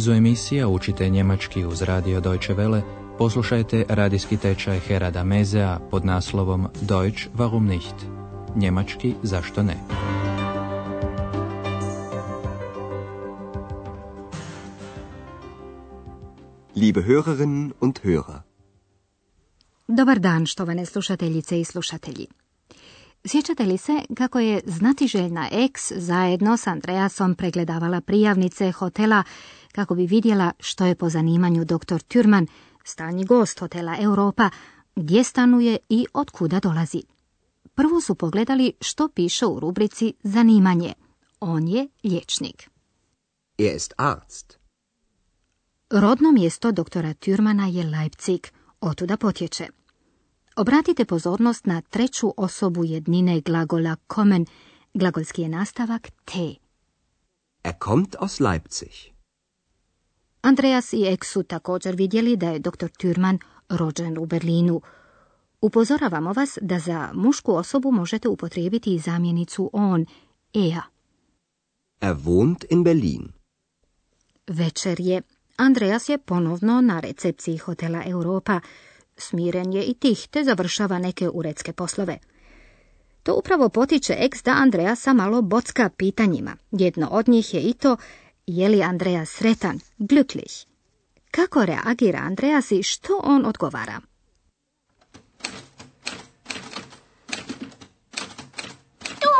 nizu emisija učite njemački uz radio Deutsche Welle, poslušajte radijski tečaj Herada Mezea pod naslovom Deutsch warum nicht? Njemački zašto ne? Liebe Hörerinnen und Hörer. Dobar dan, štovane slušateljice i slušatelji. Sjećate li se kako je znatiželjna ex zajedno s Andreasom pregledavala prijavnice hotela kako bi vidjela što je po zanimanju dr. Türman, stalni gost hotela Europa, gdje stanuje i od kuda dolazi. Prvo su pogledali što piše u rubrici zanimanje. On je liječnik. Er ist Arzt. Rodno mjesto doktora Türmana je Leipzig, otuda potječe. Obratite pozornost na treću osobu jednine glagola kommen, glagolski je nastavak te. Er kommt aus Leipzig. Andreas i Ek su također vidjeli da je dr. Türman rođen u Berlinu. Upozoravamo vas da za mušku osobu možete upotrijebiti i zamjenicu on, ea. Er wohnt in Berlin. Večer je. Andreas je ponovno na recepciji hotela Europa. Smiren je i tih, te završava neke uredske poslove. To upravo potiče ex da Andreasa malo bocka pitanjima. Jedno od njih je i to, je li Andreas sretan, glücklich? Kako reagira Andreas i što on odgovara? Du,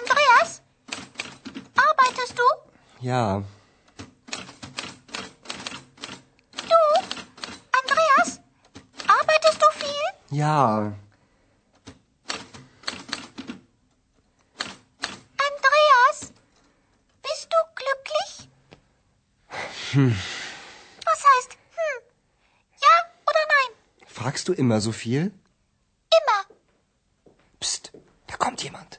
Andreas? Arbeitest du? Ja, Du, Andreas? Arbeitest du viel? ja. Was heißt hm? Ja oder nein? Fragst du immer so viel? Immer. Psst, da kommt jemand.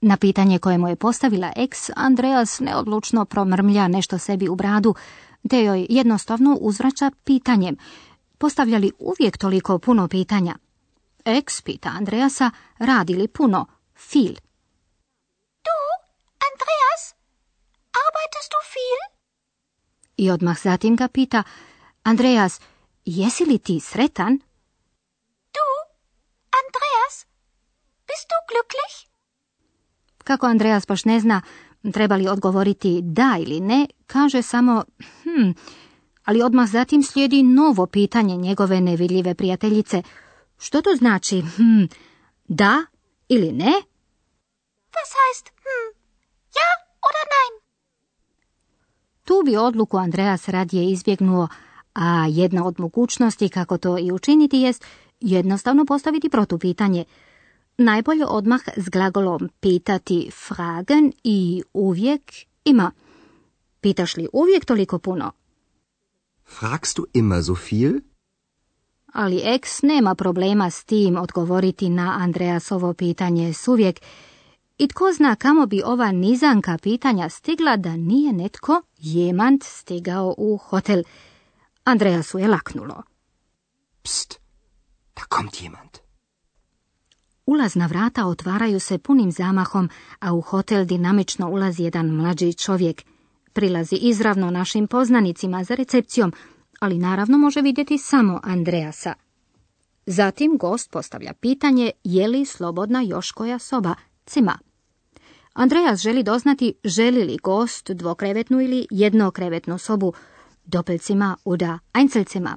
Na pitanje koje mu je postavila ex, Andreas neodlučno promrmlja nešto sebi u bradu, te joj jednostavno uzvraća pitanjem. Postavlja li uvijek toliko puno pitanja? Ex pita Andreasa, radi li puno? Fil. Du, Andreas? Arbeitest du viel? I odmah zatim ga pita, Andreas, jesi li ti sretan? Du, Andreas? Bist du glücklich? Kako Andreas baš ne zna treba li odgovoriti da ili ne, kaže samo hm, ali odmah zatim slijedi novo pitanje njegove nevidljive prijateljice. Što to znači hm, da ili ne? Was heißt hm? Ja oder nein? Tu bi odluku Andreas radije izbjegnuo, a jedna od mogućnosti kako to i učiniti jest jednostavno postaviti protupitanje. Najbolje odmah s glagolom pitati fragen i uvijek ima. Pitaš li uvijek toliko puno? Fragst du immer so viel? Ali ex nema problema s tim odgovoriti na Andreasovo pitanje s uvijek. I tko zna kamo bi ova nizanka pitanja stigla da nije netko jemand stigao u hotel. Andreasu je laknulo. Psst, da kommt jemand. Ulazna vrata otvaraju se punim zamahom, a u hotel dinamično ulazi jedan mlađi čovjek. Prilazi izravno našim poznanicima za recepcijom, ali naravno može vidjeti samo Andreasa. Zatim gost postavlja pitanje je li slobodna još koja soba, cima. Andreas želi doznati želi li gost dvokrevetnu ili jednokrevetnu sobu, dopeljcima uda Einzelcima.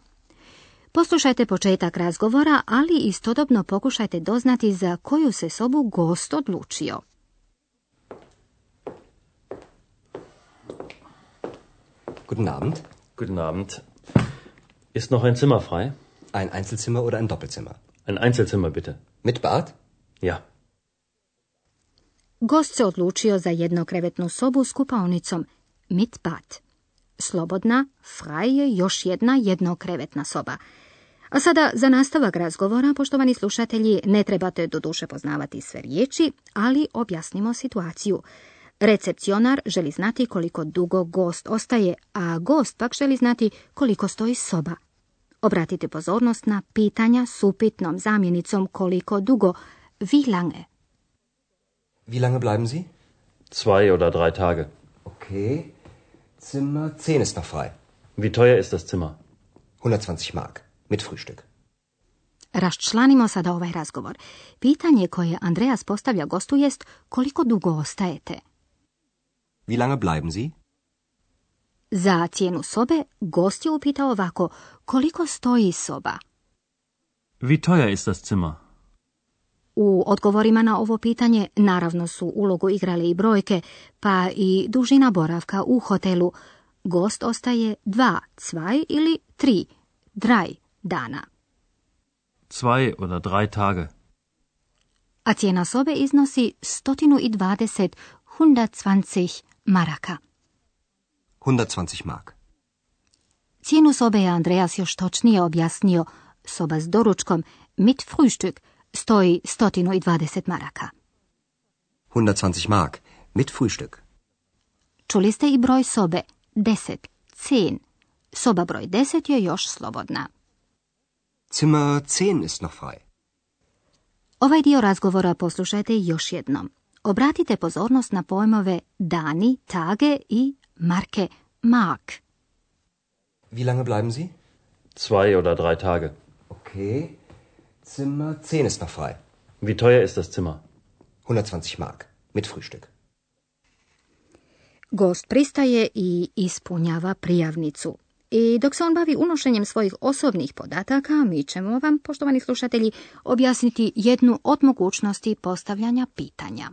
Poslušajte početak razgovora, ali istodobno pokušajte doznati za koju se sobu gost odlučio. Guten Abend. Guten Abend. Ist noch ein Zimmer frei? Ein Einzelzimmer oder ein Doppelzimmer? Ein Einzelzimmer bitte. Mit Bad? Ja. Gost se odlučio za jednokrevetnu sobu s kupaonicom, mit bad. Slobodna, fraj je još jedna jednokrevetna soba. A sada za nastavak razgovora, poštovani slušatelji, ne trebate doduše poznavati sve riječi, ali objasnimo situaciju. Recepcionar želi znati koliko dugo gost ostaje, a gost pak želi znati koliko stoji soba. Obratite pozornost na pitanja s upitnom zamjenicom koliko dugo, wie lange. Wie lange bleiben Sie? Zwei oder drei Tage. Okay. Zimmer 10 ist noch frei. Wie teuer ist das Zimmer? 120 Mark. Mit Frühstück. Raščlanimo sada ovaj razgovor. Pitanje koje Andreas postavlja gostu jest koliko dugo ostajete. Wie lange bleiben Sie? Za cijenu sobe gost je upitao ovako koliko stoji soba. Wie teuer ist das Zimmer? U odgovorima na ovo pitanje naravno su ulogu igrali i brojke, pa i dužina boravka u hotelu. Gost ostaje dva, cvaj ili tri, draj dana. Zwei oder drei Tage. A cijena sobe iznosi 120, 120 maraka. 120 Mark. Cijenu sobe je Andreas još točnije objasnio. Soba s doručkom, mit Frühstück, stoji 120 maraka. 120 Mark. Mit Frühstück. Čuli ste i broj sobe, 10, 10. Soba broj 10 je još slobodna. Zimmer 10 ist noch frei. Ovaj dio razgovora poslušajte još jednom. Obratite pozornost na pojmove dani, tage i marke, mark. Wie lange bleiben Sie? Zwei oder drei Tage. Okay. Zimmer 10 ist noch frei. Wie teuer ist das Zimmer? 120 Mark. Mit Frühstück. Gost pristaje i ispunjava prijavnicu. I dok se on bavi unošenjem svojih osobnih podataka, mi ćemo vam, poštovani slušatelji, objasniti jednu od mogućnosti postavljanja pitanja.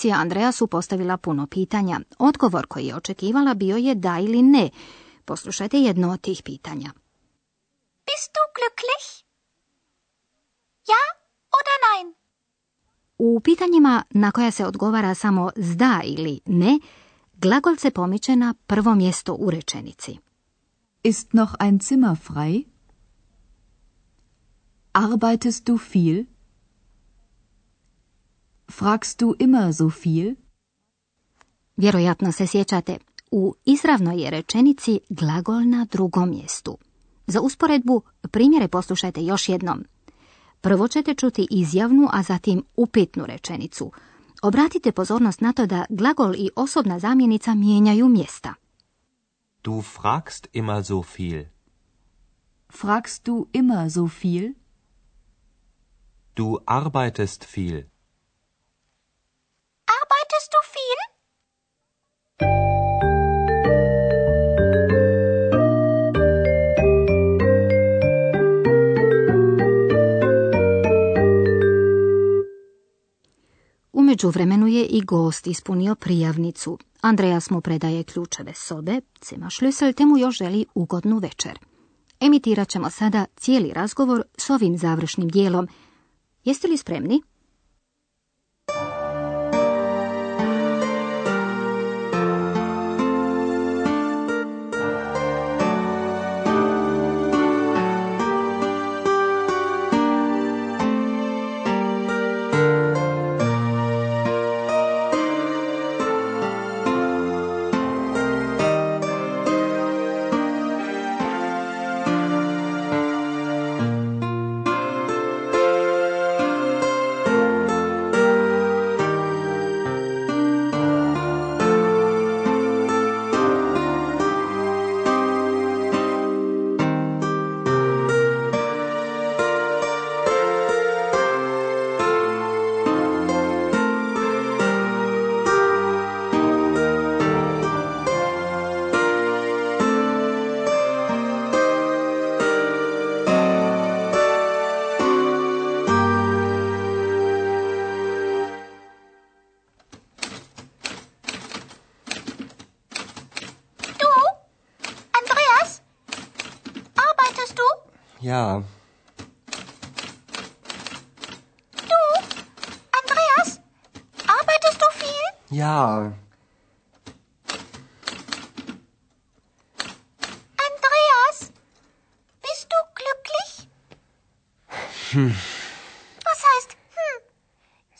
Eks je Andreasu postavila puno pitanja. Odgovor koji je očekivala bio je da ili ne. Poslušajte jedno od tih pitanja. Bist du glücklich? Ja oder nein? U pitanjima na koja se odgovara samo s da ili ne, glagol se pomiče na prvo mjesto u rečenici. Ist noch ein Zimmer frei? Arbeitest du viel? Fragst du immer so viel? Vjerojatno se sjećate, u izravnoj je rečenici glagol na drugom mjestu. Za usporedbu primjere poslušajte još jednom. Prvo ćete čuti izjavnu, a zatim upitnu rečenicu. Obratite pozornost na to da glagol i osobna zamjenica mijenjaju mjesta. Du fragst immer so viel. Fragst du immer so viel? Du arbeitest viel. Arbeitest du viel? U međuvremenu je i gost ispunio prijavnicu. Andreas mu predaje ključeve sobe, Cima Šlüssel, te mu još želi ugodnu večer. Emitirat ćemo sada cijeli razgovor s ovim završnim dijelom. Jeste li spremni? Ja. Andreas? Bist du glücklich? Was heißt hm?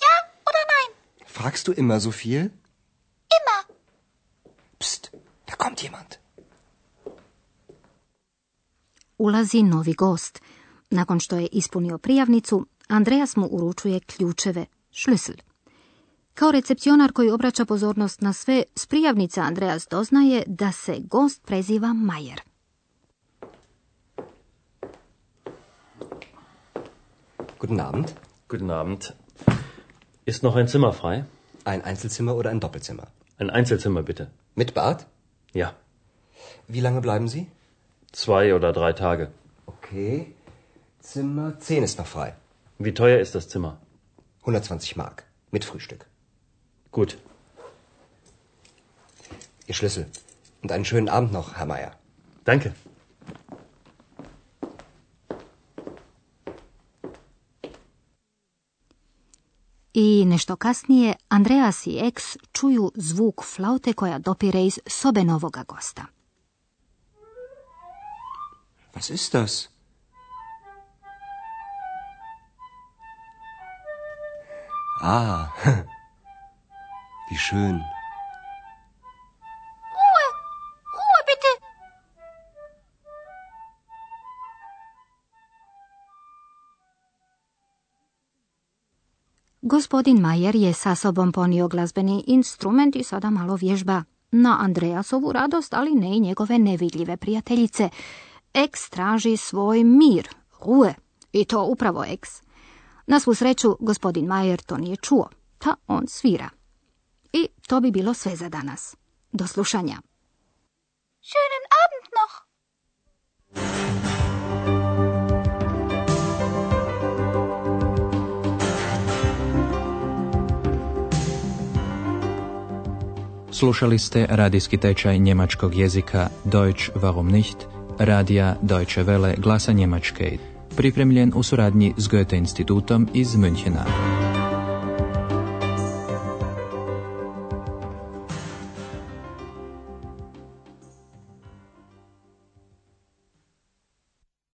Ja oder nein? Fragst du immer so viel? Immer. Psst, da kommt kommt jemand. Ulazi novi gost. Nakon što je ispunio prijavnicu, Andreas mu uručuje ključeve, šlüssel. Kao recepcionar koji obraća pozornost na sve, s prijavnica Andreas doznaje da se gost preziva Majer. Guten Abend. Guten Abend. Ist noch ein Zimmer frei? Ein Einzelzimmer oder ein Doppelzimmer? Ein Einzelzimmer bitte. Mit Bad? Ja. Wie lange bleiben Sie? Zwei oder drei Tage. Okay. Zimmer 10 ist noch frei. Wie teuer ist das Zimmer? 120 Mark. Mit Frühstück. Gut. Ihr Schlüssel. Und einen schönen Abend noch, Herr Meier. Danke. I nešto kasnije Andreas i Eks čuju zvuk flaute koja dopire iz sobe novoga gosta. Was ist das? Ah, wie schön. Ruhe! Ruhe bitte! Gospodin Majer je sa sobom ponio glazbeni instrument i sada malo vježba. Na Andreasovu radost, ali ne i njegove nevidljive prijateljice. Eks traži svoj mir, Ruhe, i to upravo Eks. Na svu sreću, gospodin Majer to nije čuo, pa on svira. I to bi bilo sve za danas. Do slušanja. Schönen Abend noch! Slušali ste radijski tečaj njemačkog jezika Deutsch warum nicht, radija Deutsche Welle glasa Njemačke, pripremljen u suradnji s Goethe institutom iz Münchena.